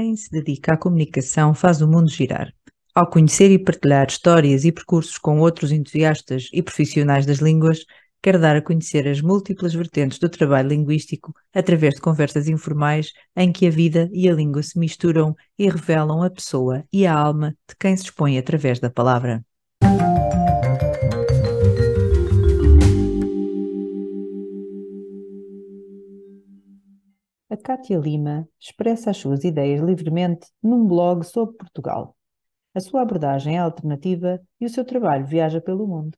Quem se dedica à comunicação faz o mundo girar. Ao conhecer e partilhar histórias e percursos com outros entusiastas e profissionais das línguas, quer dar a conhecer as múltiplas vertentes do trabalho linguístico através de conversas informais em que a vida e a língua se misturam e revelam a pessoa e a alma de quem se expõe através da palavra. Cátia Lima expressa as suas ideias livremente num blog sobre Portugal. A sua abordagem é alternativa e o seu trabalho viaja pelo mundo.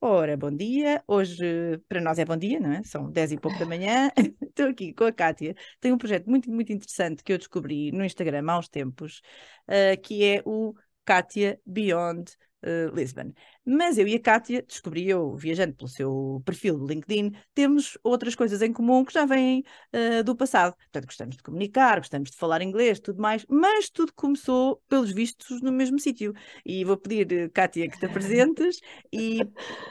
Ora, bom dia. Hoje para nós é bom dia, não é? São 10 e pouco da manhã. Estou aqui com a Kátia. Tem um projeto muito, muito interessante que eu descobri no Instagram há uns tempos, uh, que é o Kátia Beyond uh, Lisbon. Mas eu e a Kátia, descobri eu, viajando pelo seu perfil do LinkedIn, temos outras coisas em comum que já vêm uh, do passado. Portanto, gostamos de comunicar, gostamos de falar inglês, tudo mais, mas tudo começou, pelos vistos, no mesmo sítio. E vou pedir, Kátia, que te apresentes e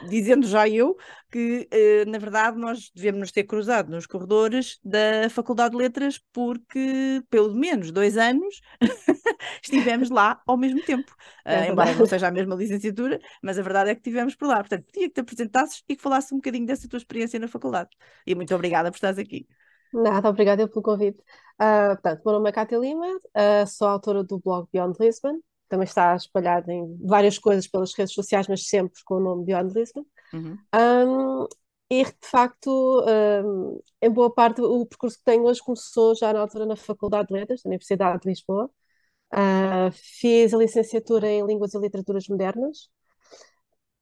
dizendo já eu que, uh, na verdade, nós devemos nos ter cruzado nos corredores da Faculdade de Letras porque, pelo menos dois anos, estivemos lá ao mesmo tempo. Uh, embora não seja a mesma licenciatura, mas a verdade é que tivemos por lá. Portanto, pedia que te apresentasses e que falasses um bocadinho dessa tua experiência na faculdade. E muito obrigada por estares aqui. Nada, obrigada pelo convite. Uh, portanto, meu nome é Cátia Lima, uh, sou autora do blog Beyond Lisbon, também está espalhado em várias coisas pelas redes sociais, mas sempre com o nome Beyond Lisbon. Uhum. Um, e de facto, um, em boa parte, o percurso que tenho hoje começou já na altura na Faculdade de Letras, da Universidade de Lisboa. Uh, fiz a licenciatura em Línguas e Literaturas Modernas.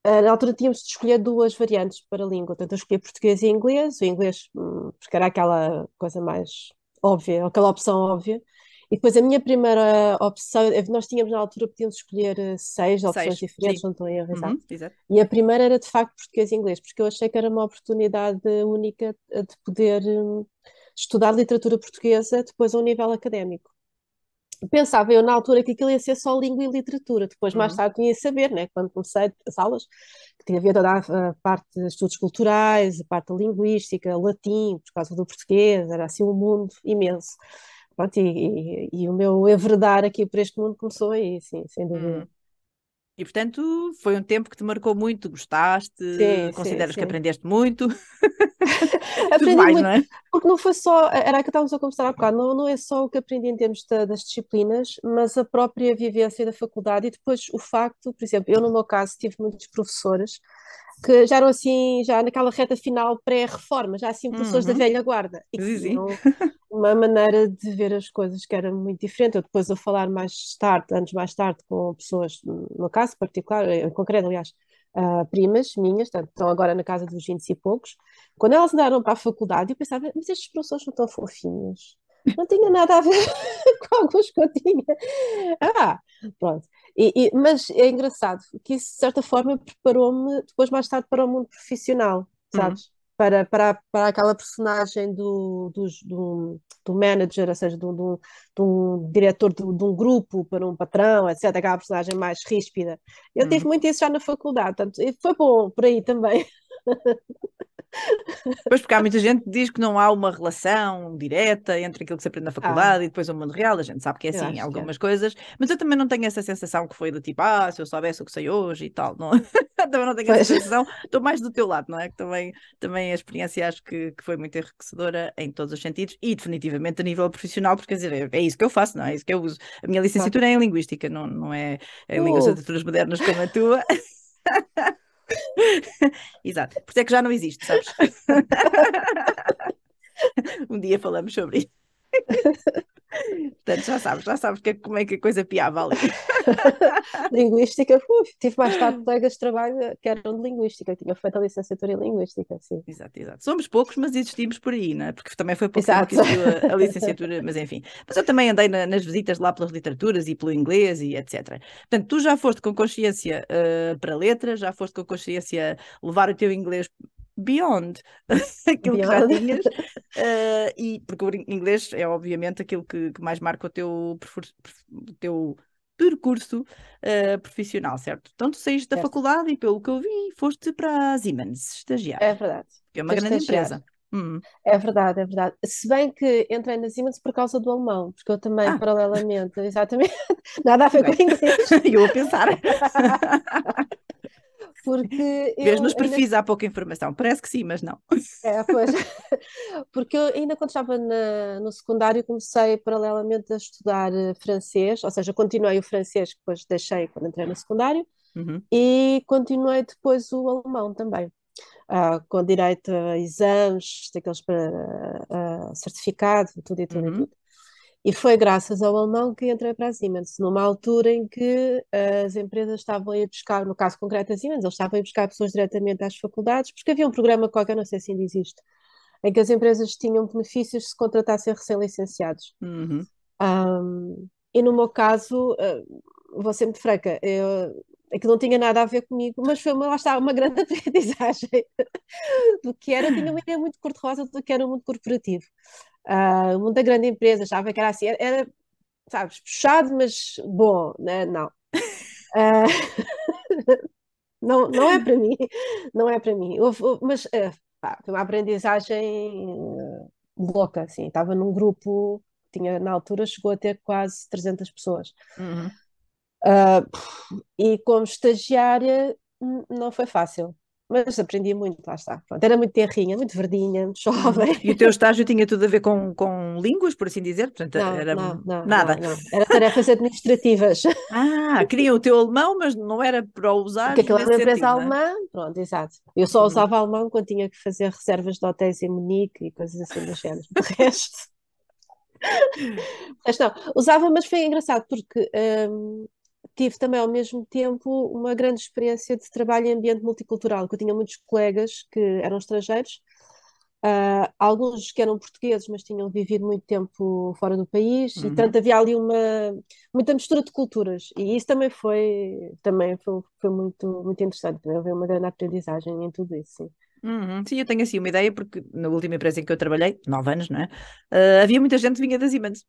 Uh, na altura tínhamos de escolher duas variantes para a língua, portanto eu escolhi português e inglês, o inglês hum, porque era aquela coisa mais óbvia, aquela opção óbvia, e depois a minha primeira opção, eh, nós tínhamos na altura, podíamos escolher eh, seis opções seis, diferentes, sim. não estou a errar, uhum, e a primeira era de facto português e inglês, porque eu achei que era uma oportunidade única de poder hum, estudar literatura portuguesa depois a um nível académico pensava eu na altura que aquilo ia ser só língua e literatura, depois mais uhum. tarde tinha a saber, né, quando comecei as aulas, que tinha a ver toda a, parte de estudos culturais, a parte linguística, latim, por causa do português, era assim um mundo imenso. Pronto, e, e, e, o meu enverdar aqui por este mundo começou aí, sim, sem dúvida. Uhum. E portanto foi um tempo que te marcou muito, gostaste, sim, consideras sim, que aprendeste muito? aprendi mais, muito, não é? porque não foi só, era que estávamos a conversar há bocado, não, não é só o que aprendi em termos de, das disciplinas, mas a própria vivência da faculdade e depois o facto, por exemplo, eu no meu caso tive muitos professores que já eram assim, já naquela reta final pré-reforma, já assim professores uhum. da velha guarda, e que tinham uma maneira de ver as coisas que era muito diferente. Eu depois a falar mais tarde, anos mais tarde, com pessoas, no caso particular, em concreto, aliás, uh, primas minhas, portanto, estão agora na casa dos 20 e poucos, quando elas andaram para a faculdade, eu pensava, mas estes professores não tão fofinhos. Não tinha nada a ver com alguns que eu tinha. Ah, pronto. E, e, mas é engraçado que isso, de certa forma, preparou-me depois, mais tarde, para o mundo profissional, uhum. sabes? Uhum. Para, para, para aquela personagem do, do, do, do manager, ou seja, de um, de um diretor de, de, um grupo, para um patrão, etc. Aquela personagem mais ríspida. Eu uhum. tive muito isso já na faculdade, portanto, foi bom por aí também. Pois porque há muita gente que diz que não há uma relação direta entre aquilo que se aprende na faculdade ah. e depois o mundo real. A gente sabe que é assim, algumas é. coisas, mas eu também não tenho essa sensação que foi do tipo, ah, se eu soubesse o que sei hoje e tal. Não... também não tenho pois. essa sensação. Estou mais do teu lado, não é? Que também, também a experiência acho que, que foi muito enriquecedora em todos os sentidos e definitivamente a nível profissional, porque quer dizer, é, é isso que eu faço, não é? É isso que eu uso. A minha licenciatura é em Linguística, não, não é, é em uh. Línguas e Literaturas Modernas como a tua. Exato, por isso é que já não existe, sabes? um dia falamos sobre isso. Portanto, já sabes, já sabes que, é, como é que a coisa piava ali. linguística, uf, tive mais tarde colegas de trabalho que eram de linguística, tinha feito a licenciatura em linguística, sim. Exato, exato. Somos poucos, mas existimos por aí, não é? Porque também foi pouco exato. que a, a, licenciatura, mas enfim. Mas eu também andei na, nas visitas lá pelas literaturas e pelo inglês e etc. Portanto, tu já foste com consciência uh, para letras, já foste com consciência levar o teu inglês beyond aquilo beyond. que já tinhas, uh, e, porque o inglês é obviamente aquilo que, que mais marca o teu, o teu percurso uh, profissional, certo? Então tu saíste da faculdade e pelo que eu vi, foste para a Siemens estagiar. É verdade. Que é uma grande empresa. Hum. É verdade, é verdade. Se bem que entrei na Siemens por causa do alemão, porque eu também, Ah. paralelamente, exatamente, nada a ver com Ok. inglês, Eu a pensar. Porque Vês nos ainda perfis há pouca informação. Parece que sim, mas não. É, pois. Porque eu ainda quando estava na- no secundário comecei paralelamente a estudar eh, francês, ou seja, continuei o francês que depois deixei quando entrei no secundário Uhum. e continuei depois o alemão também, ah, com direito a exames, daqueles para ah, certificado, tudo e tudo e Uhum. tudo. E foi graças ao alemão que entrei para a Siemens, numa altura em que as empresas estavam a ir buscar, no caso concreto da Siemens, eles estavam a ir buscar pessoas diretamente às faculdades, porque havia um programa qualquer, não sei se ainda existe, em que as empresas tinham benefícios se contratassem recém-licenciados. Uhum. Um, e no meu caso, uh, vou ser muito franca, eu, aquilo não tinha nada a ver comigo, mas foi uma, lá está, uma grande aprendizagem do que era. Tinha uma ideia muito cor-de-rosa do que era o mundo corporativo. Uh, o mundo da grande empresa, achava que era assim, era, era, sabes, puxado, mas bom, né? Não. Uh, não, não é para mim, não é para mim. Houve- houve- mas uh, pá, foi uma aprendizagem uh, louca, assim. Estava num grupo, tinha na altura chegou a ter quase 300 pessoas. Uhum. Uh, e como estagiária não foi fácil, mas aprendi muito, lá está. Pronto, era muito terrinha, muito verdinha, muito jovem. E o teu estágio tinha tudo a ver com, com línguas, por assim dizer? Portanto, Não, era não, não, nada. não. Era tarefas administrativas. Ah, queriam o teu alemão, mas não era para o usar Porque aquilo era uma empresa sentido, alemã, pronto, exato. Eu só Uhum. usava alemão quando tinha que fazer reservas de hotéis em Munique e coisas assim do género. De resto, resto não. Usava, mas foi engraçado porque hum, tive também ao mesmo tempo uma grande experiência de trabalho em ambiente multicultural, que eu tinha muitos colegas que eram estrangeiros, ah, alguns que eram portugueses, mas tinham vivido muito tempo fora do país, e Uhum. tanto havia ali uma muita mistura de culturas, e isso também foi, também foi, foi muito, muito interessante, também houve uma grande aprendizagem em tudo isso, sim. Uhum. Sim, eu tenho assim uma ideia, porque na última empresa em que eu trabalhei, nove anos, não é? Ah, havia muita gente que vinha das Siemens.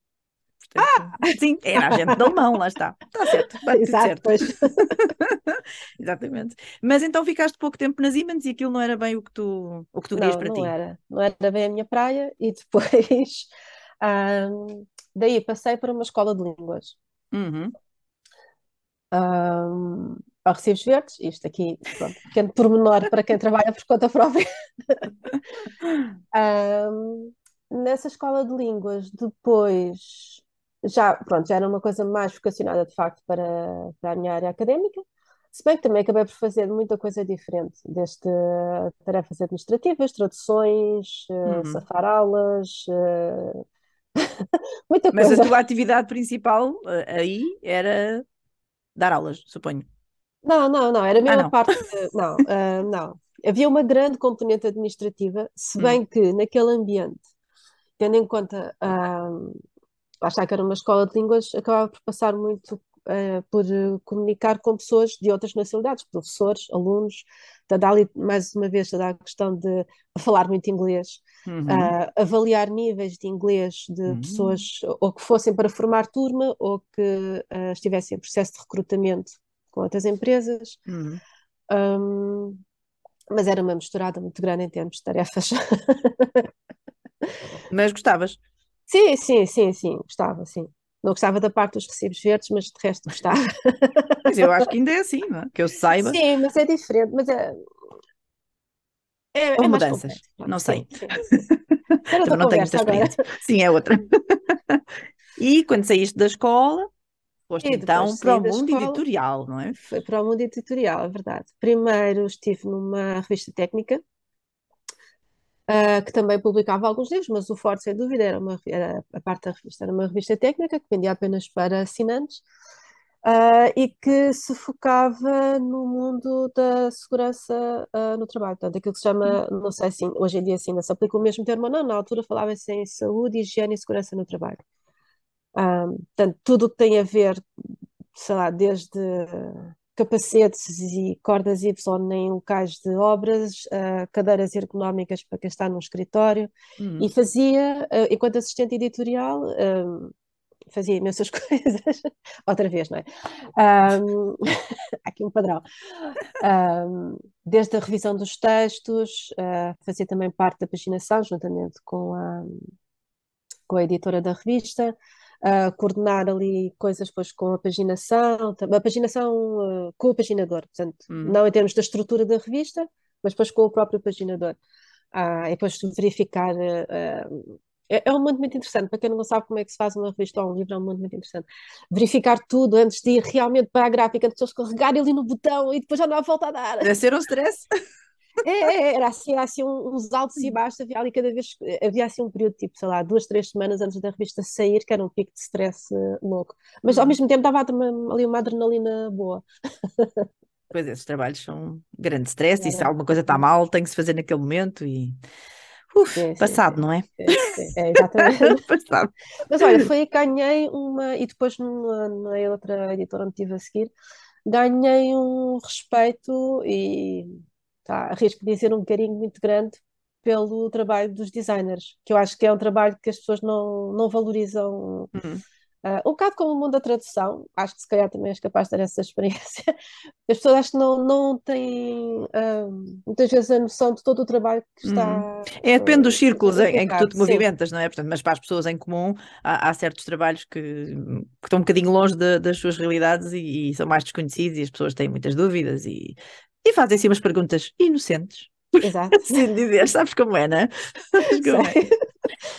Portanto, sim, era a gente de alemão, lá está. Está certo, está Exato, certo. pois. Exatamente. Mas então ficaste pouco tempo nas Siemens e aquilo não era bem o que tu, o que tu querias Não, para não ti. era, não era bem a minha praia, e depois, ahm, daí passei para uma escola de línguas. Uhum. um, a recibos verdes, isto aqui, pronto, pequeno pormenor para quem trabalha por conta própria. Um, nessa escola de línguas, depois, já, pronto, já era uma coisa mais vocacionada de facto para, para a minha área académica, se bem que também acabei por fazer muita coisa diferente, desde tarefas administrativas, traduções, eh, Uhum. safar aulas, eh, muita Mas a coisa. tua atividade principal ah, aí era dar aulas, suponho. Não, não, não, era Ah, a não. parte. Não, ah, não. Havia uma grande componente administrativa, se Hum. bem que naquele ambiente, tendo em conta, ah, lá está que era uma escola de línguas, acabava por passar muito ah, por eh, comunicar com pessoas de outras nacionalidades, professores, alunos, portanto, ali mais uma vez toda a questão de falar muito inglês, Uhum. ah, avaliar níveis de inglês de Hum. pessoas ou que fossem para formar turma ou que ah, estivessem em processo de recrutamento com outras empresas. Uhum. Hum, mas era uma misturada muito grande em termos de tarefas. Mas gostavas. Sim, sim, sim, sim, gostava, sim. Não gostava da parte dos recibos verdes, mas de resto gostava. Mas eu acho que ainda é assim, não é? Que eu saiba. Sim, mas é diferente, mas é, é, Ou é mudanças, não sim, sei. sim. Era outra Também não tenho muita conversa agora. experiência. Sim, é outra. E quando saíste da escola, foste então para o mundo escola. editorial, não é? Foi para o mundo editorial, é verdade. Primeiro estive numa revista técnica, ah, que também publicava alguns livros, mas o forte, sem dúvida, era, uma, era a parte da revista. Era uma revista técnica que vendia apenas para assinantes, ah, e que se focava no mundo da segurança, ah, no trabalho. Portanto, aquilo que se chama, não sei se hoje em dia assim, ainda se aplica o mesmo termo ou não, na altura falava-se em saúde, higiene e segurança no trabalho. Ah, portanto, tudo o que tem a ver, sei lá, desde capacetes e cordas Y em locais de obras, a cadeiras ergonómicas para quem está num escritório, Uhum. e fazia, eh, enquanto assistente editorial, eh, fazia imensas coisas, outra vez, não é? Um, aqui um padrão. Um, desde a revisão dos textos, uh, fazia também parte da paginação, juntamente com a, com a editora da revista, uh, coordenar ali coisas depois com a paginação, a paginação uh, com o paginador, portanto, hum. não em termos da estrutura da revista, mas depois com o próprio paginador. Uh, e depois verificar. Uh, é, é um mundo muito interessante. Para quem não sabe como é que se faz uma revista ou um livro, é um mundo muito interessante. Verificar tudo antes de ir realmente para a gráfica, antes de eles carregarem ali no botão e depois já não há volta a dar. Deve ser um stress. É, é, era assim, era assim uns altos e baixos, havia ali cada vez, havia assim um período, tipo, sei lá, duas, três semanas antes da revista sair, que era um pico de stress uh, louco. Mas ao uhum. mesmo tempo dava ali uma adrenalina boa. Pois esses trabalhos são grande stress, e se alguma coisa está mal, tem que se fazer naquele momento e. Uf, sim, passado, sim, não é? Sim, é exatamente. passado. Mas olha, foi que ganhei uma, e depois na, na outra editora onde estive a seguir, ganhei um respeito e tá, arrisco dizer um carinho muito grande pelo trabalho dos designers, que eu acho que é um trabalho que as pessoas não, não valorizam. Uhum. Uh, um bocado como o mundo da tradução, acho que se calhar também és capaz de ter essa experiência. As pessoas acho que não, não têm uh, muitas vezes a noção de todo o trabalho que está. Uhum. É, depende dos círculos em, em, que tu te movimentas, sim. não é? Portanto, mas para as pessoas em comum há, há certos trabalhos que, que, estão um bocadinho longe de, das suas realidades e, e, são mais desconhecidos e as pessoas têm muitas dúvidas e, e fazem assim umas perguntas inocentes. Exato. assim dizer, sabes como é, não é? É?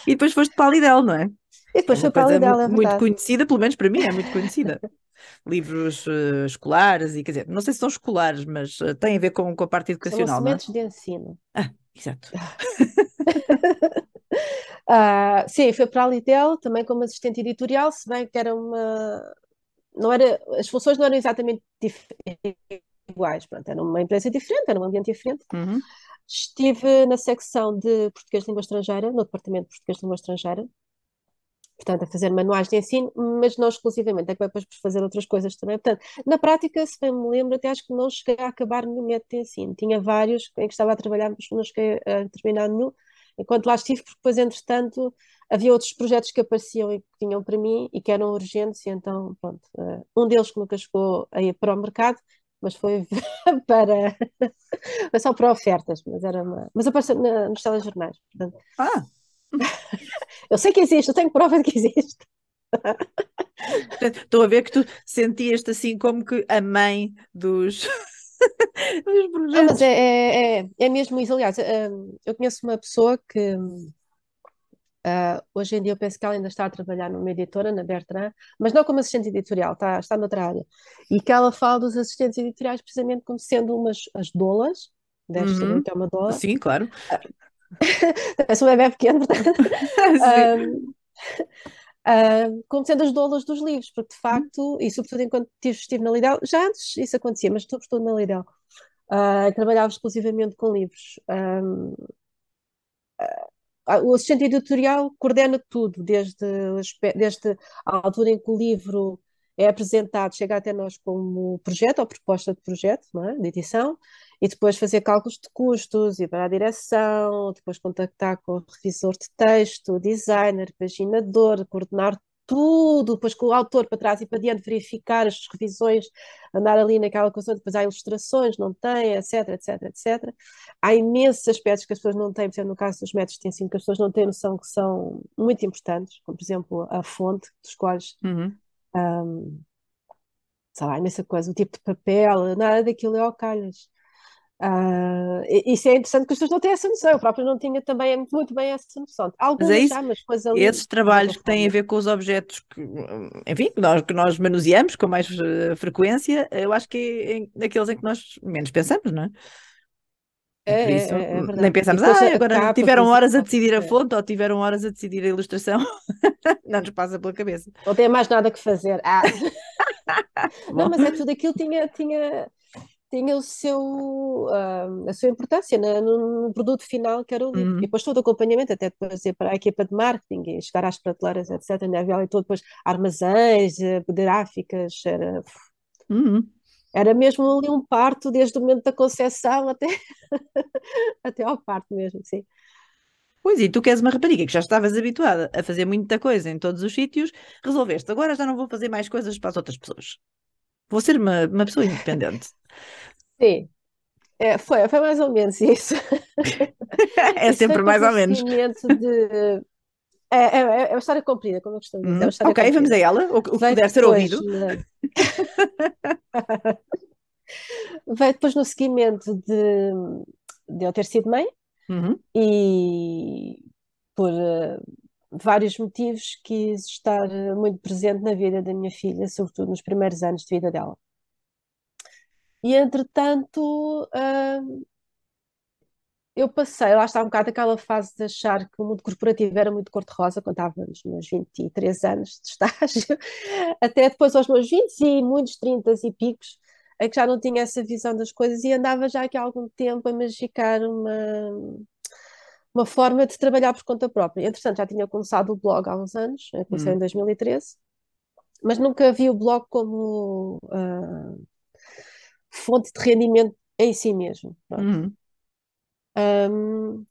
E depois foste para a Lidl, não é? E depois é foi para a Lidl, é Muito conhecida, pelo menos para mim é muito conhecida. Livros uh, escolares, e quer dizer, não sei se são escolares, mas uh, têm a ver com, com a parte educacional, são não é? de ensino. Ah, exato. uh, sim, foi para a Lidl, também como assistente editorial, se bem que era uma... Não era, as funções não eram exatamente iguais, pronto, era uma empresa diferente, era um ambiente diferente. Uhum. Estive na secção de português de língua estrangeira, no departamento de português de língua estrangeira, portanto, a fazer manuais de ensino, mas não exclusivamente, é que depois por fazer outras coisas também. Portanto, na prática, se bem me lembro, até acho que não cheguei a acabar no método de ensino. Tinha vários em que estava a trabalhar, mas não cheguei a terminar nenhum, enquanto lá estive, porque depois, entretanto, havia outros projetos que apareciam e que vinham para mim e que eram urgentes, e então, pronto, uh, um deles que nunca chegou a ir para o mercado, mas foi para. foi só para ofertas, mas era uma. Mas apareceu na, nos telejornais. Portanto... Ah! eu sei que existe, eu tenho prova de que existe. Estou a ver que tu sentias-te assim como que a mãe dos, dos projetos. Não, mas é, é, é, é mesmo isso. Aliás, hum, eu conheço uma pessoa que Uh, hoje em dia eu penso que ela ainda está a trabalhar numa editora, na Bertrand, mas não como assistente editorial, está, está noutra área. E que ela fala dos assistentes editoriais precisamente como sendo umas as dolas, deve saber o que é uma dola. Sim, claro. Parece um bebê pequeno, portanto. um, uh, como sendo as dolas dos livros, porque de facto, e sobretudo enquanto estive na Lidl, já antes isso acontecia, mas sobretudo na Lidl, uh, trabalhava exclusivamente com livros. Um, o assistente editorial coordena tudo, desde, desde a altura em que o livro é apresentado, chega até nós como projeto ou proposta de projeto, é? de edição, e depois fazer cálculos de custos, ir para a direção, depois contactar com o revisor de texto, designer, paginador, coordenar tudo, depois com o autor para trás e para diante, verificar as revisões, andar ali naquela coisa, depois há ilustrações, não tem, etc, etc, etc. Há imensos aspectos que as pessoas não têm, por exemplo, no caso dos métodos de ensino, que as pessoas não têm noção que são muito importantes, como por exemplo a fonte dos quais uhum. um, sei lá, imensa coisa, o tipo de papel, nada daquilo é ao calhas. Uh, isso é interessante que as pessoas não têm essa noção. Eu próprio não tinha também muito bem essa noção. Algumas mas é isso, já, mas depois ali. Esses trabalhos que têm a ver com os objetos que, enfim, que nós, que nós manuseamos com mais uh, frequência, eu acho que é naqueles em que nós menos pensamos, não é? É, isso, é, é nem pensamos, ah, agora tiveram horas a decidir a fonte ou tiveram horas a decidir a ilustração, não nos passa pela cabeça. Não tem mais nada que fazer. Ah. não, mas é tudo aquilo tinha, tinha, tinha o seu, uh, a sua importância no, no, produto final que era o livro. Uhum. E depois todo o acompanhamento, até depois ir para a equipa de marketing e chegar às prateleiras, etc. Ainda havia ali todo depois armazéns, eh, gráficas, era... Uhum. Era mesmo ali um parto, desde o momento da concepção até, até ao parto mesmo, sim. Pois, e tu que és uma rapariga que já estavas habituada a fazer muita coisa em todos os sítios, resolveste, agora já não vou fazer mais coisas para as outras pessoas. Vou ser uma, uma pessoa independente. Sim, é, foi, foi mais ou menos isso. é sempre mais ou menos. De... É, é, é, uma história comprida, como eu costumo dizer. Uhum. ok, comprida. vamos a ela, o, o que puder ser ouvido. Veio depois no seguimento de, de eu ter sido mãe uhum. e por uh, vários motivos quis estar muito presente na vida da minha filha, sobretudo nos primeiros anos de vida dela. E entretanto, uh, eu passei, lá está um bocado aquela fase de achar que o mundo corporativo era muito cor-de-rosa, quando estava nos meus 23 anos de estágio, até depois aos meus 20 e muitos 30 e picos, é que já não tinha essa visão das coisas e andava já aqui há algum tempo a magicar uma, uma forma de trabalhar por conta própria. Entretanto, já tinha começado o blog há uns anos, comecei hum. em 2013, mas nunca vi o blog como uh, fonte de rendimento em si mesmo. Uhum. Um,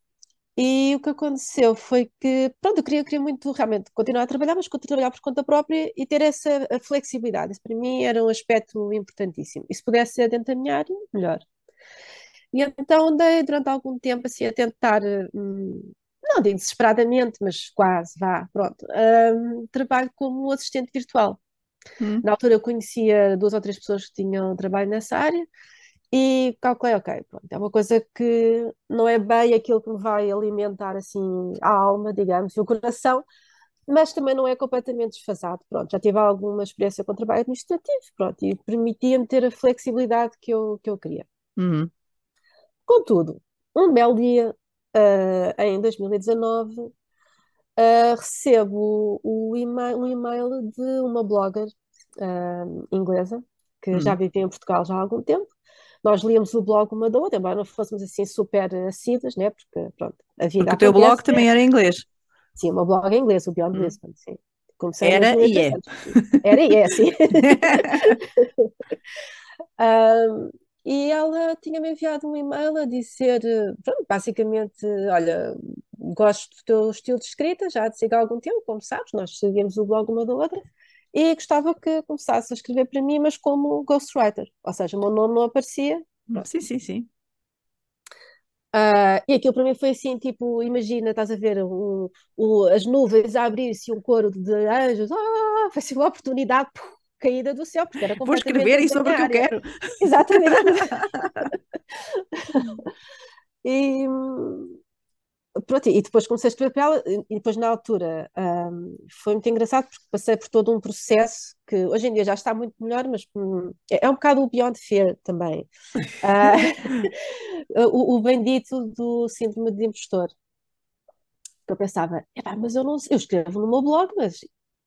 e o que aconteceu foi que, pronto, eu queria, eu queria muito realmente continuar a trabalhar, mas trabalhar por conta própria e ter essa flexibilidade. Isso para mim era um aspecto importantíssimo. E se pudesse ser dentro da minha área, melhor. E então andei durante algum tempo assim a tentar, hum, não digo desesperadamente, mas quase, vá, pronto, um, trabalho como assistente virtual. Hum. Na altura eu conhecia duas ou três pessoas que tinham trabalho nessa área e calculei, ok, pronto, é uma coisa que não é bem aquilo que me vai alimentar assim a alma, digamos, e o coração, mas também não é completamente desfasado, pronto, já tive alguma experiência com trabalho administrativo, pronto, e permitia-me ter a flexibilidade que eu, que eu queria. Uhum. Contudo, um belo dia, uh, em 2019, uh, ah, recebo o email, um e-mail de uma blogger uh, inglesa, que uhum. já vivia em Portugal já há algum tempo, nós líamos o blog uma da outra, embora não fôssemos assim super assíduas, né? Porque pronto, a vida Porque o teu blog né? também era em inglês. Sim, o meu blog é inglês, o Beyond hum. Lisbon, sim. Comecei era e é. Era e é, sim. um, e ela tinha-me enviado um e-mail a dizer, pronto, basicamente, olha, gosto do teu estilo de escrita, já te sigo há algum tempo, como sabes, nós seguimos o blog uma da outra, e gostava que começasse a escrever para mim, mas como ghostwriter, ou seja, o meu nome não aparecia. Pronto. Sim, sim, sim. Uh, e aquilo para mim foi assim, tipo, imagina, estás a ver um, um, as nuvens a abrir-se um coro de anjos, ah, foi assim uma oportunidade pô, caída do céu, porque era Vou escrever isso sobre o que eu quero. Exatamente. e, pronto, e depois comecei a escrever para ela, e depois na altura um, foi muito engraçado porque passei por todo um processo que hoje em dia já está muito melhor, mas hum, é, é um bocado o Beyond Fear também. Uh, o, o bendito do síndrome de impostor. Eu pensava, mas eu não eu escrevo no meu blog, mas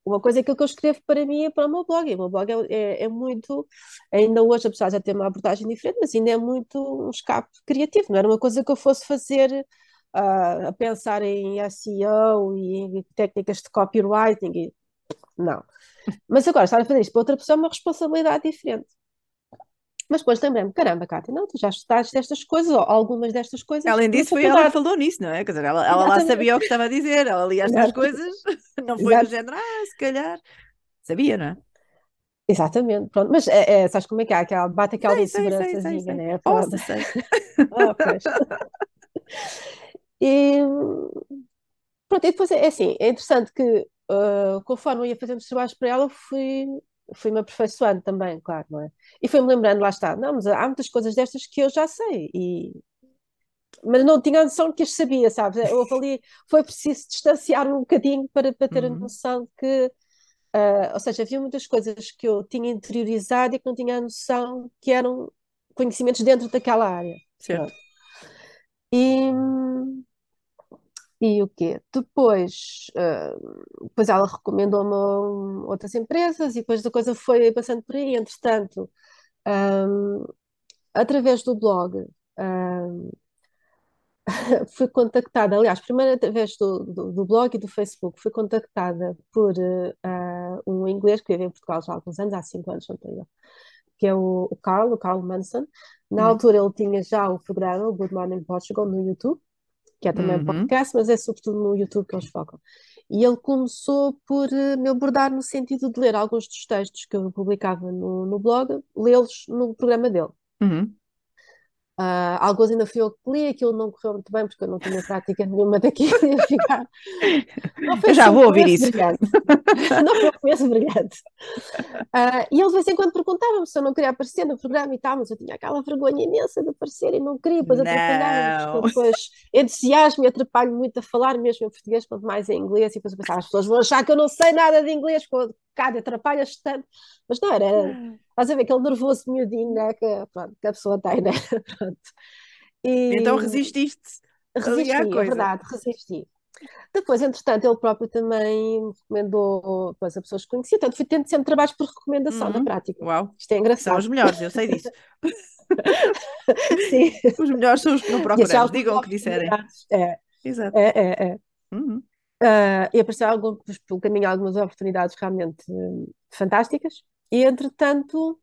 uma coisa é aquilo que eu escrevo para mim e para o meu blog. E o meu blog é, é, é, muito, ainda hoje, apesar de ter uma abordagem diferente, mas ainda é muito um escape criativo. Não era uma coisa que eu fosse fazer a, a pensar em SEO e em técnicas de copywriting. E, não. Mas agora, estar a fazer isto para outra pessoa é uma responsabilidade diferente. Mas depois lembrei-me, caramba, Cátia, não, tu já estudaste estas coisas, ou algumas destas coisas. Além disso, foi ela que falou nisso, não é? Quer dizer, ela, ela lá sabia o que estava a dizer, ela lia estas coisas, não foi Exato. do género, ah, se calhar. Sabia, não é? Exatamente, pronto, mas é, é, sabes como é que há? Aquela, bate aquela insegurançazinha, né? Nossa, sei. ah, pois. E pronto, e depois é, é assim, é interessante que uh, conforme eu ia fazendo os trabalhos para ela, fui, fui-me aperfeiçoando também, claro, não é? E fui-me lembrando, lá está, não, mas há muitas coisas destas que eu já sei, e... mas não tinha a noção que as sabia, sabes? Eu ali, foi preciso distanciar um bocadinho para, para ter uhum. a noção que, uh, ou seja, havia muitas coisas que eu tinha interiorizado e que não tinha a noção que eram conhecimentos dentro daquela área. Certo. E, e o quê? Depois, uh, depois ela recomendou-me outras empresas e depois a coisa foi passando por aí. Entretanto, um, através do blog, um, fui contactada, aliás, primeiro através do, do, do, blog e do Facebook, fui contactada por uh, um inglês que vive em Portugal já há alguns anos, há cinco anos, não tenho, que é o, o Carl, o Carl Manson. Na hum. altura ele tinha já o programa, o Good Morning Portugal, no YouTube que é também uhum. um podcast, mas é sobretudo no YouTube que eles focam. E ele começou por uh, me abordar no sentido de ler alguns dos textos que eu publicava no, no blog, lê-los no programa dele. Uhum. Uh, alguns ainda fui eu que li, aquilo não correu muito bem porque eu não tinha prática nenhuma daquilo ia ficar. eu já vou ouvir isso. não foi um começo brilhante. Uh, e ele de vez em quando perguntava-me se eu não queria aparecer no programa e tal, mas eu tinha aquela vergonha imensa de aparecer e não queria, depois atrapalhava depois entusiasmo e atrapalho muito a falar mesmo em português, quanto mais em inglês, e depois eu pensava, as pessoas vão achar que eu não sei nada de inglês, quando cada atrapalhas tanto, mas não era Estás a ver aquele nervoso miudinho né, que, pronto, que a pessoa tem, né? Pronto. E... Então resististe. Resisti, é verdade, resisti. Depois, entretanto, ele próprio também me recomendou pois, a pessoas que conhecia, portanto, fui tendo sempre trabalhos por recomendação uhum. na prática. Uau! Isto é engraçado. São os melhores, eu sei disso. Sim. Os melhores são os que não procuramos, digam o que disserem. É. Exato. É, é, é. Uhum. Uh, e apareceram algum, pelo caminho algumas oportunidades realmente uh, fantásticas. E, entretanto,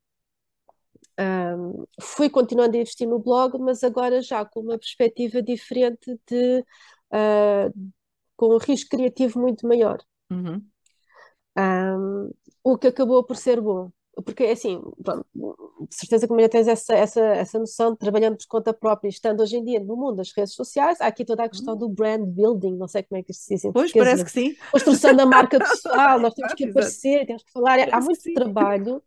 um, fui continuando a investir no blog, mas agora já com uma perspectiva diferente de uh, com um risco criativo muito maior. Uhum. Um, o que acabou por ser bom. Porque, assim, pronto, certeza que ainda tens essa, essa, essa noção de trabalhando por conta própria, estando hoje em dia no mundo das redes sociais, há aqui toda a questão uhum. do brand building, não sei como é que isto se diz em Pois, parece que sim. Construção da marca pessoal, nós temos que aparecer, temos que falar. Parece há muito trabalho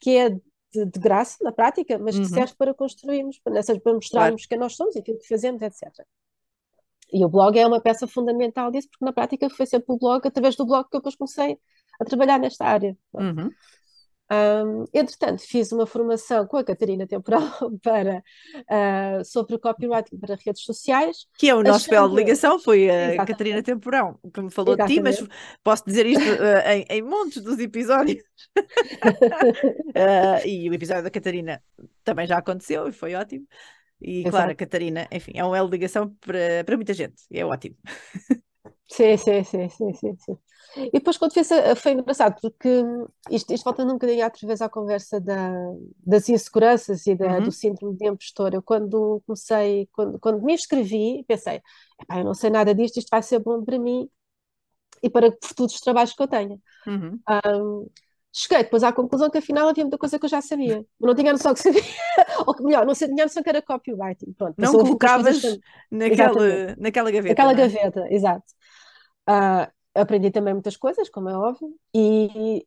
que é de, de, graça, na prática, mas que uhum. serve para construirmos, para, para mostrarmos claro. quem nós somos, aquilo que fazemos, etc. E o blog é uma peça fundamental disso, porque na prática foi sempre o blog, através do blog que eu depois comecei a trabalhar nesta área. Uhum. Um, entretanto, fiz uma formação com a Catarina Temporal para, uh, sobre copywriting para redes sociais. Que é o nosso fel de ligação, foi a Exatamente. Catarina Temporão que me falou Exatamente. de ti, mas posso dizer isto uh, em, em, montes dos episódios. uh, e o episódio da Catarina também já aconteceu e foi ótimo. E Exato. claro, a Catarina, enfim, é um L de ligação para, para muita gente, é ótimo. Sim, sim, sim, sim, sim, sim. E depois quando fiz, foi engraçado, porque isto, isto voltando um bocadinho outra vez à conversa da, das inseguranças e da, uhum. do síndrome de impostor. Eu quando comecei, quando, quando me inscrevi, pensei, eu não sei nada disto, isto vai ser bom para mim e para todos os trabalhos que eu tenho. Uhum. Um, cheguei depois à conclusão que afinal havia muita coisa que eu já sabia. Eu não tinha noção que sabia, ou que melhor, não tinha noção que era copywriting. Pronto, não colocavas naquela, naquela gaveta. Naquela é? gaveta, exato. Uh, aprendi também muitas coisas, como é óbvio, e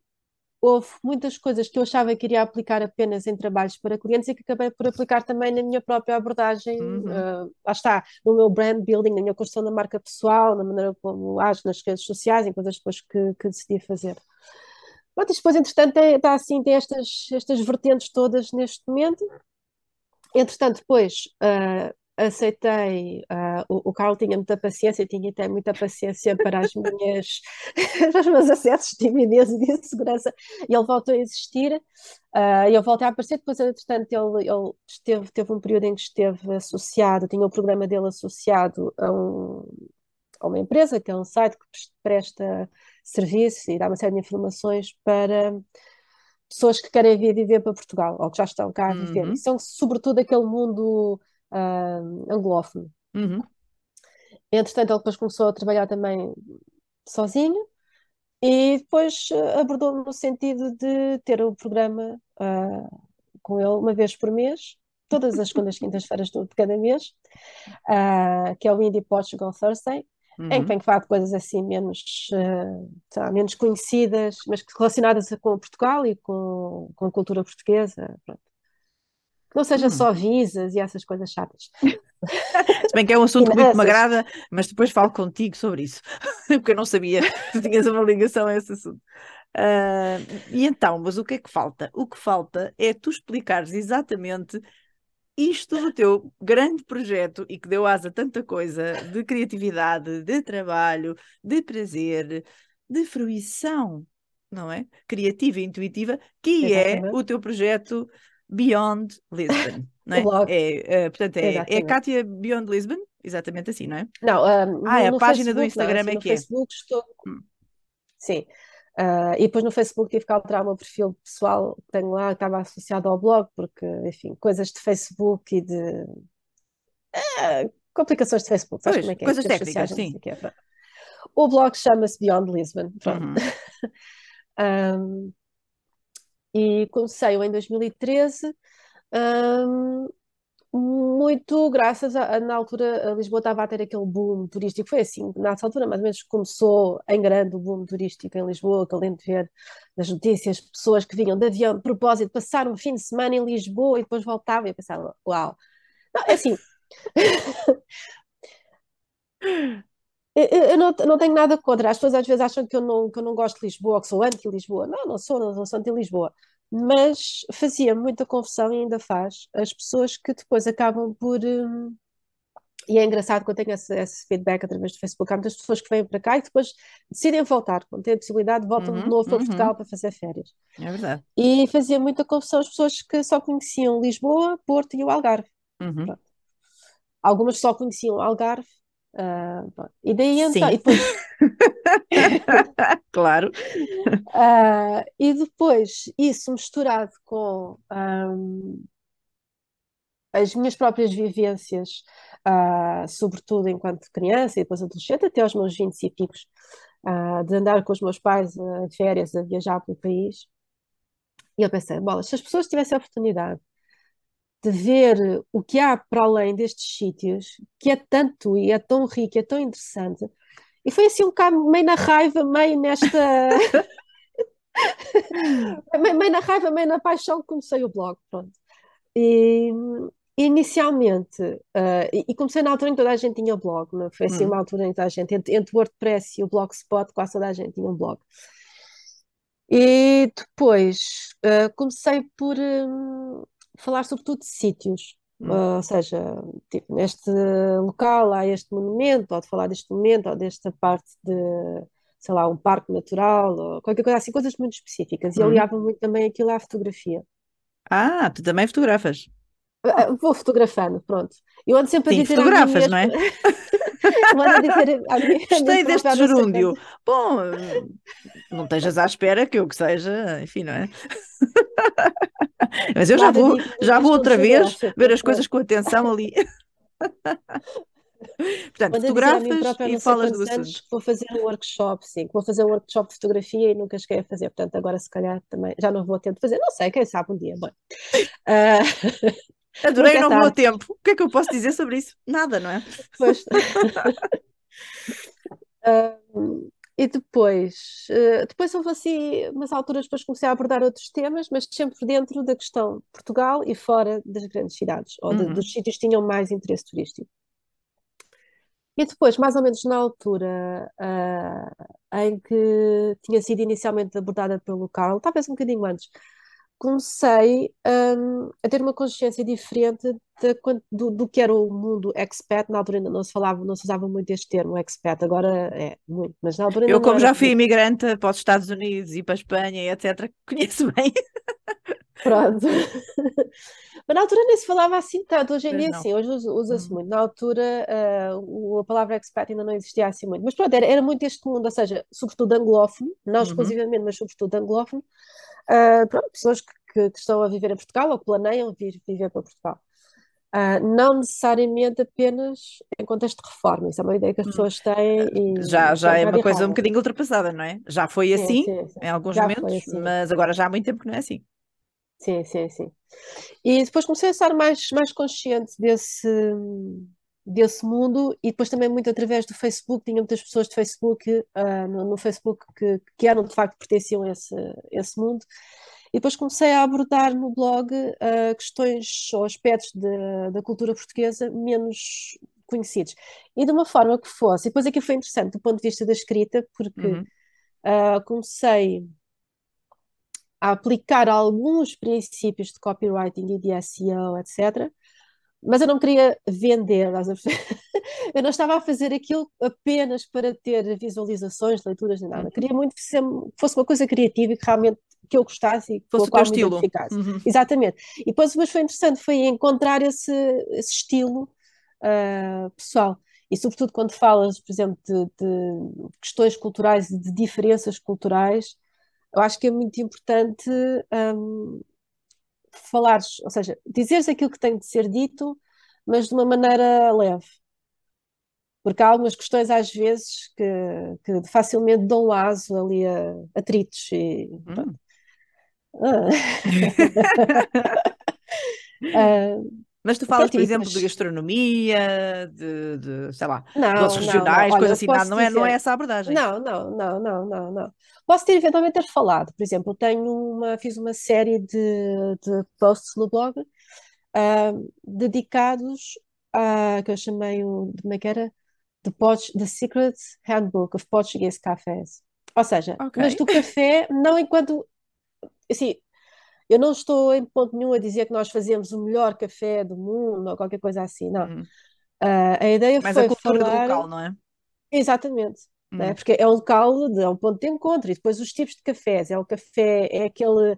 houve muitas coisas que eu achava que iria aplicar apenas em trabalhos para clientes e que acabei por aplicar também na minha própria abordagem, uhum. uh, lá está, no meu brand building, na minha construção da marca pessoal, na maneira como ajo nas redes sociais, em coisas depois que, que decidi fazer. Pronto, depois, entretanto, tem, está assim, tem estas, estas vertentes todas neste momento. Entretanto, depois, uh, aceitei, uh, o, o Carlos tinha muita paciência, tinha até muita paciência para as minhas, para os meus acessos de timidez e de insegurança, e ele voltou a existir, uh, e eu voltei a aparecer, depois, entretanto, ele, ele esteve, teve um período em que esteve associado, tinha o programa dele associado a, um, a uma empresa, que é um site que presta serviço e dá uma série de informações para pessoas que querem vir viver para Portugal, ou que já estão cá a viver, uhum. e são sobretudo aquele mundo uh, anglófono. Uhum. Entretanto, ele depois começou a trabalhar também sozinho e depois uh, abordou-me no sentido de ter o programa uh, com ele uma vez por mês, todas as segundas quintas-feiras de cada mês, uh, que é o Indie Portugal Thursday, uhum. em que tem que falar de coisas assim menos, uh, menos conhecidas, mas relacionadas com Portugal e com, com a cultura portuguesa. Pronto. Que não seja hum. só visas e essas coisas chatas. Se bem que é um assunto que muito me agrada, mas depois falo contigo sobre isso, porque eu não sabia que tinhas uma ligação a esse assunto. Uh, e então, mas o que é que falta? O que falta é tu explicares exatamente isto do teu grande projeto e que deu asa a tanta coisa de criatividade, de trabalho, de prazer, de fruição, não é? Criativa e intuitiva, que Exatamente. é o teu projeto Beyond Lisbon, não é? é, é portanto, é, é Kátia Beyond Lisbon, exatamente assim, não é? Não, um, ah, no, a página Facebook, do Instagram não, assim, é que é. Facebook estou... Hum. Sim. Uh, e depois no Facebook tive que alterar o meu perfil pessoal que tenho lá, que estava associado ao blog, porque, enfim, coisas de Facebook e de. Uh, complicações de Facebook, sabes pois, como é que é? Coisas técnicas, sim. O blog chama-se Beyond Lisbon. Uhum. um, e comecei em 2013, um, muito graças a, na altura, a Lisboa estava a ter aquele boom turístico. Foi assim, nessa altura, mais ou menos, começou em grande o boom turístico em Lisboa, que além de ver nas notícias pessoas que vinham de avião de propósito, passar um fim de semana em Lisboa e depois voltavam e eu pensava, uau. Não, é assim. Eu, eu não, não tenho nada contra. As pessoas às vezes acham que eu não, que eu não gosto de Lisboa, que sou anti-Lisboa. Não, não sou, não, sou anti-Lisboa. Mas fazia muita confusão e ainda faz as pessoas que depois acabam por. Hum, e é engraçado que eu tenho esse, esse, feedback através do Facebook. Há muitas pessoas que vêm para cá e depois decidem voltar, quando têm a possibilidade, voltam uhum, de novo para uhum. Portugal para fazer férias. É verdade. E fazia muita confusão as pessoas que só conheciam Lisboa, Porto e o Algarve. Uhum. Algumas só conheciam Algarve Uh, e daí então, e depois... claro. Uh, e depois isso misturado com um, as minhas próprias vivências, uh, sobretudo enquanto criança e depois adolescente, até aos meus 20 e picos, de andar com os meus pais a férias, a viajar pelo país. E eu pensei, bolas, se as pessoas tivessem a oportunidade de ver o que há para além destes sítios, que é tanto e é tão rico, é tão interessante. E foi assim um bocado meio na raiva, meio nesta. meio na raiva, meio na paixão que comecei o blog. Pronto. E inicialmente, uh, e comecei na altura em que toda a gente tinha blog, não? É? foi assim hum. uma altura em que toda a gente, entre, entre o WordPress e o Blogspot, quase toda a gente tinha um blog. E depois uh, comecei por. Um, falar sobretudo de sítios. Hum. Uh, ou seja, tipo, neste local há este monumento, pode falar deste momento, ou desta parte de, sei lá, um parque natural, ou qualquer coisa assim, coisas muito específicas. E hum. aliava muito também aquilo à fotografia. Ah, tu também fotografas? Uh, vou fotografando, pronto. Eu ando sempre Sim, a dizer. Fotografas, não é? Gostei deste gerúndio. Bom, não estejas à espera que eu que seja, enfim, não é? Mas eu já vou, já vou outra vez ver as coisas com atenção ali. Portanto, fotografas e falas do assunto. Vou fazer um workshop, sim, vou fazer um workshop de fotografia e nunca cheguei a fazer, portanto, agora se calhar também já não vou ter de fazer, não sei, quem sabe um dia. Bom. Uh... Adorei o não vou tempo. O que é que eu posso dizer sobre isso? Nada, não é? Pois. uh, e depois, uh, depois houve assim umas alturas, depois comecei a abordar outros temas, mas sempre dentro da questão Portugal e fora das grandes cidades, ou de, uhum. dos sítios que tinham mais interesse turístico. E depois, mais ou menos na altura uh, em que tinha sido inicialmente abordada pelo Carl, talvez um bocadinho antes, comecei um, a ter uma consciência diferente de, do, do, que era o mundo expat. Na altura ainda não se falava, não se usava muito este termo expat, agora é muito, mas na altura Eu, como já fui imigrante para os Estados Unidos e para a Espanha e etc., conheço bem. Pronto. Mas na altura nem se falava assim tanto, hoje em dia sim, hoje usa-se uhum. muito. Na altura uh, a palavra expat ainda não existia assim muito. Mas pronto, era, era muito este mundo, ou seja, sobretudo anglófono, não uhum. exclusivamente, mas sobretudo anglófono, uh, pronto, pessoas que, que, que, estão a viver em Portugal ou planeiam vir viver para Portugal. Uh, não necessariamente apenas em contexto de reforma, isso é uma ideia que as hum. pessoas têm. E, já já é uma coisa um bocadinho ultrapassada, não é? Já foi assim sim, sim. em alguns já momentos, assim. mas agora já há muito tempo que não é assim. Sim, sim, sim. E depois comecei a estar mais, mais consciente desse, desse mundo e depois também muito através do Facebook, tinha muitas pessoas de Facebook uh, no, no, Facebook que, que eram de facto pertenciam a esse, esse mundo e depois comecei a abordar no blog uh, questões ou aspectos de, da cultura portuguesa menos conhecidos e de uma forma que fosse, e depois aqui foi interessante do ponto de vista da escrita porque uhum. uh, comecei a aplicar alguns princípios de copywriting e de SEO, etc., mas eu não queria vender, eu não estava a fazer aquilo apenas para ter visualizações, leituras, nem nada. Uhum. Queria muito que fosse uma coisa criativa e que realmente que eu gostasse e que fosse o teu estilo. Uhum. Exatamente. E depois, mas foi interessante, foi encontrar esse, esse estilo uh, pessoal. E sobretudo quando falas, por exemplo, de, de questões culturais e de diferenças culturais, eu acho que é muito importante um, falares, ou seja, dizeres aquilo que tem de ser dito, mas de uma maneira leve. porque há algumas questões às vezes que, que facilmente dão aso ali a atritos e hum. ah. uh, Mas tu falas, por exemplo, de gastronomia, de, de sei lá, não, regionais, coisas assim, não, é, não é essa a abordagem. Não, não, não, não, não, não. Posso ter eventualmente ter falado, por exemplo, tenho uma, fiz uma série de, de posts no blog uh, dedicados a, que eu chamei, o, como é que era? The, The Secret Handbook of Portuguese Cafés. Ou seja, okay. mas do café, não enquanto, assim, eu não estou em ponto nenhum a dizer que nós fazemos o melhor café do mundo ou qualquer coisa assim, não. Hum. Uh, a ideia Mas foi a cultura falar... do local, não é? Exatamente. Hum. Né? Porque é um local, de, é um ponto de encontro. E depois os tipos de cafés. É o café, é aquele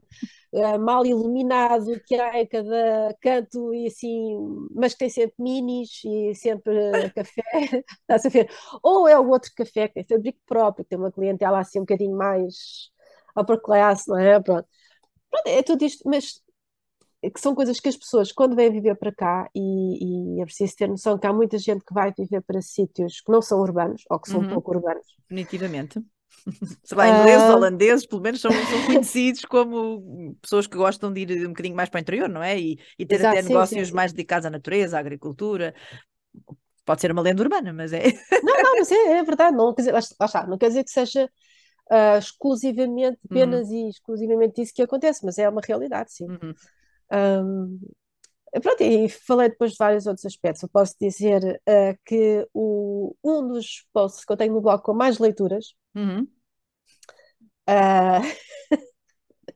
uh, mal iluminado que há em cada canto e assim, mas que tem sempre minis e sempre café. Estás a ver? Ou é o outro café que tem fabrico próprio, que tem uma clientela assim um bocadinho mais upper class, não é? Pronto. Pronto, é tudo isto, mas que são coisas que as pessoas, quando vêm viver para cá, e, e é preciso ter noção que há muita gente que vai viver para sítios que não são urbanos, ou que são uhum. pouco urbanos. Definitivamente. Sei lá, ingleses, uh... holandeses, pelo menos são, são conhecidos como pessoas que gostam de ir um bocadinho mais para o interior, não é? E, e ter Exato, até sim, negócios sim. mais dedicados à natureza, à agricultura. Pode ser uma lenda urbana, mas é. Não, não, mas é, é verdade. Não, quer dizer, lá está, não quer dizer que seja uh, exclusivamente, uhum. apenas uhum. e exclusivamente isso que acontece, mas é uma realidade, sim. Uhum. Um, pronto, e falei depois de vários outros aspectos. Eu posso dizer uh, que o, um dos posts que eu tenho no blog com mais leituras. Uhum. Uh...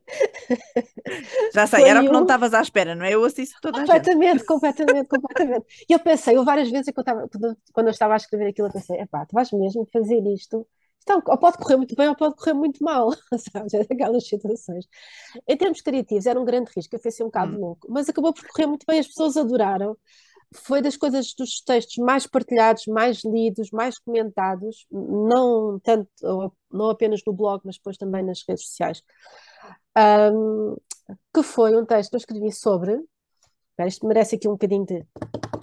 Já sei, era o que não estavas à espera, não é? Eu assisto toda completamente, a gente. Completamente, completamente, E eu pensei, eu várias vezes estava, quando eu estava a escrever aquilo, eu pensei, epá, tu vais mesmo fazer isto então, ou pode correr muito bem ou pode correr muito mal, sabes? É daquelas situações. Em termos criativos, era um grande risco, eu fui assim um bocado hum. louco, mas acabou por correr muito bem, as pessoas adoraram. Foi das coisas, dos textos mais partilhados, mais lidos, mais comentados, não tanto, não apenas no blog, mas depois também nas redes sociais. Um, que foi um texto que eu escrevi sobre. Isto merece aqui um bocadinho de.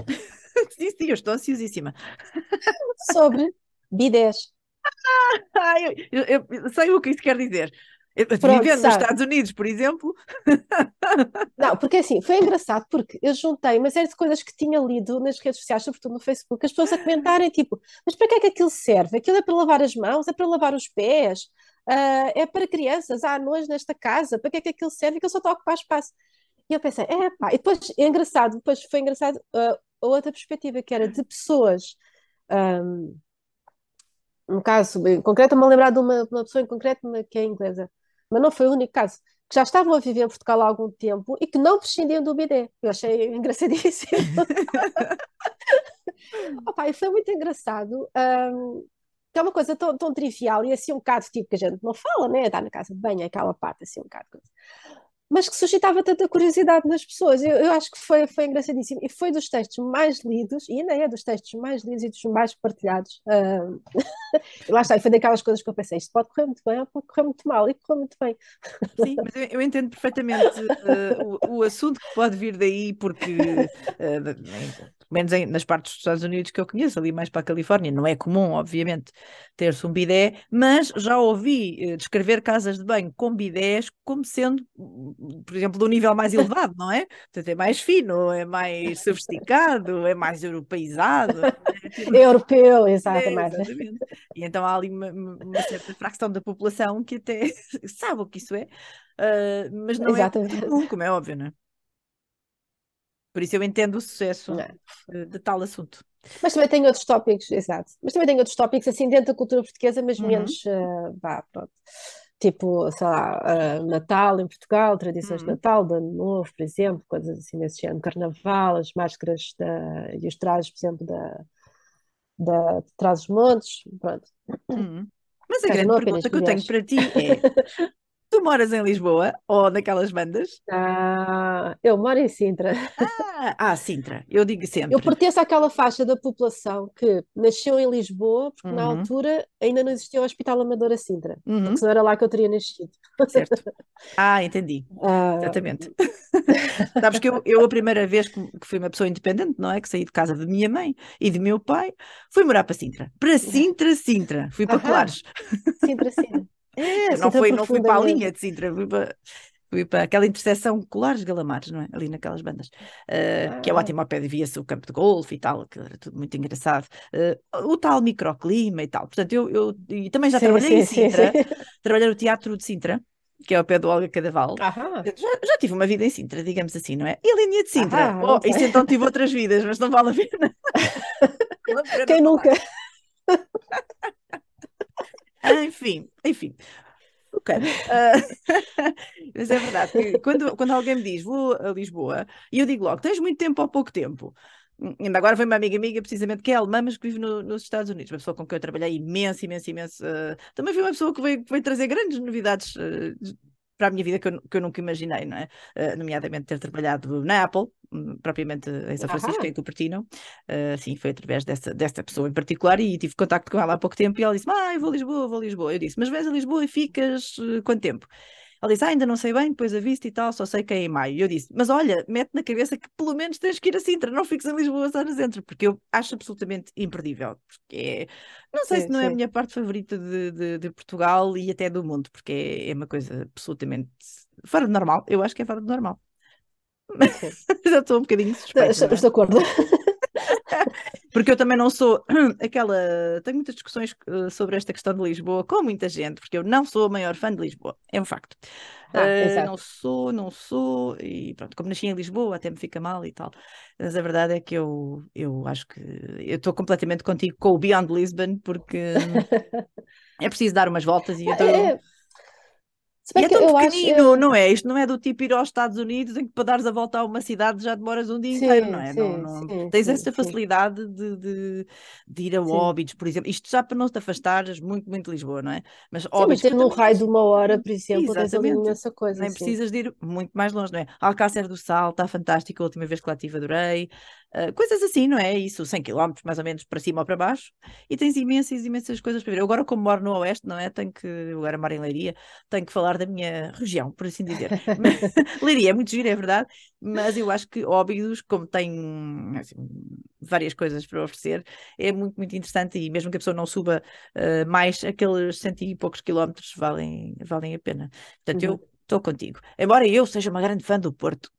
sim, sim, eu estou ansiosíssima. sobre bidés. Eu, eu, eu, sei o que isso quer dizer. Pronto, nos Estados Unidos, por exemplo. Não, porque assim, foi engraçado, porque eu juntei uma série de coisas que tinha lido nas redes sociais, sobretudo no Facebook, as pessoas a comentarem, tipo, mas para que é que aquilo serve? Aquilo é para lavar as mãos, é para lavar os pés, uh, é para crianças, há nojo nesta casa, para que é que aquilo serve? Aquilo só está a ocupar espaço. E eu pensei, é pá, e depois, é engraçado, depois foi engraçado uh, a outra perspectiva, que era de pessoas. Um, um caso em concreto, estou-me a lembrar de uma, uma pessoa em concreto que é inglesa, mas não foi o único caso, que já estavam a viver em Portugal há algum tempo e que não prescindiam do bidé. Eu achei engraçadíssimo. Opa, e foi muito engraçado. Um, que é uma coisa tão, tão trivial e assim um bocado tipo que a gente não fala, né? Está na casa de banho, aquela parte assim um bocado mas que suscitava tanta curiosidade nas pessoas. Eu, eu, acho que foi, foi engraçadíssimo. E foi dos textos mais lidos, e ainda é dos textos mais lidos e dos mais partilhados. Uh, lá está, e foi daquelas coisas que eu pensei: isto pode correr muito bem ou pode correr muito mal, e correu muito bem. Sim, mas eu, eu entendo perfeitamente uh, o, o, assunto que pode vir daí, porque. Uh, menos em, nas partes dos Estados Unidos que eu conheço, ali mais para a Califórnia. Não é comum, obviamente, ter-se um bidé, mas já ouvi uh, descrever casas de banho com bidés como sendo, por exemplo, do nível mais elevado, não é? Portanto, é mais fino, é mais sofisticado, é mais europeizado. É, tipo... Europeu, exato, é, exatamente. E então há ali uma, uma, certa fração da população que até sabe o que isso é, uh, mas não é exatamente. é comum, como é óbvio, não é? Por isso eu entendo o sucesso de, de, tal assunto. Mas também tem outros tópicos, exato. Mas também tem outros tópicos assim dentro da cultura portuguesa, mas uhum. menos, uh, vá, pronto. Tipo, sei lá, uh, Natal em Portugal, tradições uhum. de Natal, de Ano Novo, por exemplo, coisas assim desse género, Carnaval, as máscaras da, e os trajes, por exemplo, da, da Trás-os-Montes, pronto. Uhum. Mas a grande pergunta que eu tenho para ti é Tu moras em Lisboa ou naquelas bandas? Ah, eu moro em Sintra. Ah, ah, Sintra, eu digo sempre. Eu pertenço àquela faixa da população que nasceu em Lisboa, porque na Uhum, altura ainda não existia o Hospital Amador a Sintra, uhum, porque senão era lá que eu teria nascido. certo. Ah, entendi, Ah, exatamente. Sabes que eu, eu a primeira vez que, fui uma pessoa independente, não é? Que saí de casa da minha mãe e do meu pai, fui morar para Sintra. Para Sintra, Sintra. Fui para Colares. Sintra, Sintra. É, Não Sintra fui, não fui para a linha de Sintra, fui para, fui para aquela interseção Colares-Galamares, não é? Ali naquelas bandas. Uh, que é Ah, ótimo ao pé de via-se o campo de golfe e tal, que era tudo muito engraçado. Uh, o tal microclima e tal. Portanto, eu, eu e também já sim, trabalhei em sim, sim, Sintra, sim. trabalhei no Teatro de Sintra, que é ao pé do Olga Cadaval. Já, já tive uma vida em Sintra, digamos assim, não é? E a linha de Sintra? aham, Oh, isso então tive outras vidas, mas não vale a pena. Quem nunca? Ah, Enfim, enfim. Ok. Ah, mas é verdade quando, quando alguém me diz vou a Lisboa, e eu digo logo, tens muito tempo ou pouco tempo? Ainda agora vem uma amiga amiga, precisamente, que é alemã, mas que vive no- nos Estados Unidos, uma pessoa com quem eu trabalhei imenso, imenso, imenso. ah, também foi uma pessoa que veio, veio trazer grandes novidades de- para a minha vida que eu, que eu nunca imaginei, não é? Ah, nomeadamente ter trabalhado na Apple, hum, propriamente em São Francisco, Aham, em Cupertino. Uh, sim, foi através dessa, desta pessoa em particular e tive contacto com ela há pouco tempo e ela disse: Ah, eu vou a Lisboa, vou a Lisboa. Eu disse: Mas vais a Lisboa e ficas uh, quanto tempo? Ela disse: Ah, ainda não sei bem, depois aviso e tal, só sei que é em maio. E eu disse: Mas olha, mete na cabeça que pelo menos tens que ir a Sintra, não fiques em Lisboa só no centro, porque eu acho absolutamente imperdível. Porque é, não sei se sim, não é a sim. minha parte favorita de, de, de Portugal e até do mundo, porque é, é uma coisa absolutamente fora de normal. Eu acho que é fora de normal. Sim. Já estou um bocadinho suspeita, Estamos é? de acordo. Porque eu também não sou aquela. Tenho muitas discussões uh, sobre esta questão de Lisboa com muita gente, porque eu não sou a maior fã de Lisboa, é um facto. Ah, Uh, não sou, não sou, e pronto, como nasci em Lisboa, até me fica mal e tal. Mas a verdade é que eu, eu acho que eu estou completamente contigo com o Beyond Lisbon, porque é preciso dar umas voltas e então. É, se E é tão pequenino, eu- não é? Isto não é do tipo ir aos Estados Unidos em que para dares a volta a uma cidade já demoras um dia inteiro, não Sim, é? Não, sim, não... sim, Tens sim, essa sim, facilidade de, de, de ir a sim. Óbidos, por exemplo. Isto já para não te afastares muito, muito de Lisboa, não é? Mas Sim, mas Óbidos, ter num também raio de uma hora, por exemplo, tens ali imensa coisa, Nem sim. precisas de ir muito mais longe, não é? Alcácer do Sal está fantástico, a última vez que lá estive adorei. Ah, coisas assim, não é? Isso, 100 km mais ou menos para cima ou para baixo. E tens imensas, imensas coisas para ver. Eu agora, como moro no Oeste, não é? Tenho que, agora moro em Leiria, tenho que falar da minha região, por assim dizer. Leiria é muito giro, é verdade, mas eu acho que Óbidos, como tem assim, várias coisas para oferecer, é muito, muito interessante e mesmo que a pessoa não suba uh, mais, aqueles cento e poucos quilómetros valem, valem a pena. Portanto, Uhum. eu estou contigo. Embora eu seja uma grande fã do Porto.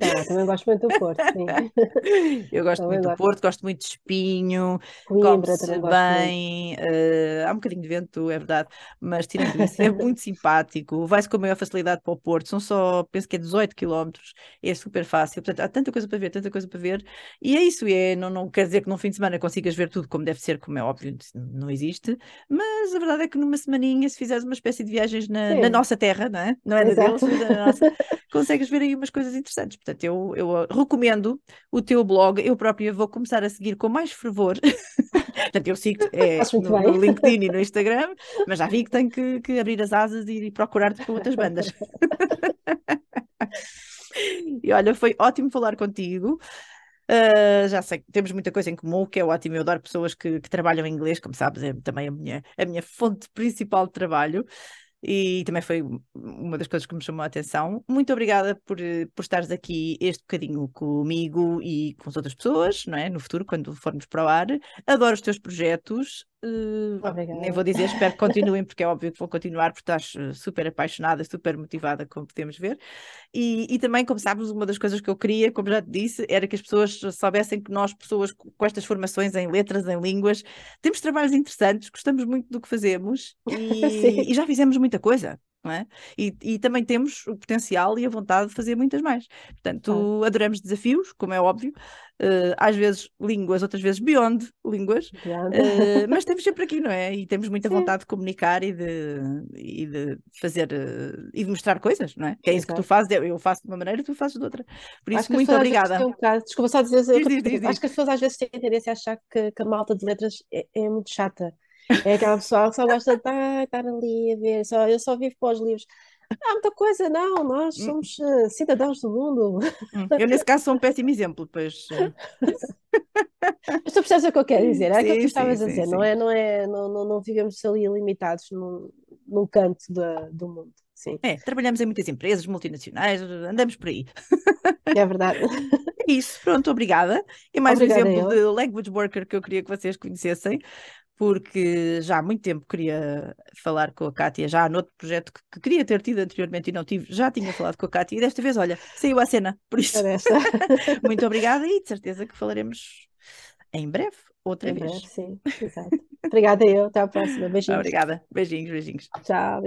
Ah, também gosto muito do Porto, sim. Eu gosto Também muito do gosto. Porto, gosto muito de espinho, come-se bem, eh, há um bocadinho de vento, é verdade, mas tirando isso, é muito simpático, vai-se com a maior facilidade para o Porto, são só, penso que é 18 quilómetros, é super fácil, portanto, há tanta coisa para ver, tanta coisa para ver, e é isso, é, não, não quer dizer que num fim de semana consigas ver tudo como deve ser, como é óbvio, não existe, mas a verdade é que numa semaninha, se fizeres uma espécie de viagens na, na nossa terra, não é? Não é na deles, mas nossa, consegues ver aí umas coisas interessantes. Portanto, eu, eu uh, recomendo o teu blog, eu própria vou começar a seguir com mais fervor. Portanto, eu sigo é, no, no. LinkedIn e no Instagram, mas já vi que tenho que, que abrir as asas e, ir procurar-te com outras bandas. E olha, foi ótimo falar contigo. Uh, já sei que temos muita coisa em comum, que é ótimo. Eu adoro pessoas que, que trabalham em inglês, como sabes, é também a minha, a minha fonte principal de trabalho e também foi uma das coisas que me chamou a atenção. Muito obrigada por, por estares aqui este bocadinho comigo e com as outras pessoas, não é? No futuro, quando formos para o ar. Adoro os teus projetos. Uh, Obrigada. nem vou dizer, espero que continuem, porque é óbvio que vão continuar, porque estás super apaixonada, super motivada, como podemos ver. E, e também, como sabes, uma das coisas que eu queria, como já te disse, era que as pessoas soubessem que nós, pessoas com estas formações em letras, em línguas, temos trabalhos interessantes, gostamos muito do que fazemos e, e já fizemos muita coisa. É? e, e também temos o potencial e a vontade de fazer muitas mais. Portanto, adoramos desafios, como é óbvio, uh, às vezes línguas, outras vezes beyond línguas, uh, mas temos sempre aqui, não é? E temos muita Sim. vontade de comunicar e de, e de fazer uh, e de mostrar coisas, não é? Que é isso Exato. que tu fazes, eu faço de uma maneira, tu fazes de outra. Por isso, muito obrigada. Um bocado, desculpa só dizer, diz, diz, diz, acho que as pessoas às vezes têm tendência a achar que, que a malta de letras é, é muito chata. É aquela pessoa que só gosta de estar, estar ali a ver, só, eu só vivo para os livros. Há muita coisa, não, nós hum. somos uh, cidadãos do mundo. Hum, eu, nesse caso, sou um péssimo exemplo, pois. Eh. Mas tu percebes o que eu quero dizer? É aquilo que tu estavas a dizer, sim. não é? Não, é não, não, não vivemos ali limitados num, num canto da, do mundo. Sim. É, trabalhamos em muitas empresas multinacionais, andamos por aí. É verdade. É isso, pronto, obrigada. E mais obrigada um exemplo de language worker que eu queria que vocês conhecessem porque já há muito tempo queria falar com a Kátia, já no outro projeto que, que, queria ter tido anteriormente e não tive, já tinha falado com a Kátia e desta vez, olha, saiu a cena, por isso. muito obrigada e de certeza que falaremos em breve, outra em vez. Breve, sim, exato. Obrigada eu, até à próxima, beijinhos. Obrigada, beijinhos, beijinhos. Tchau.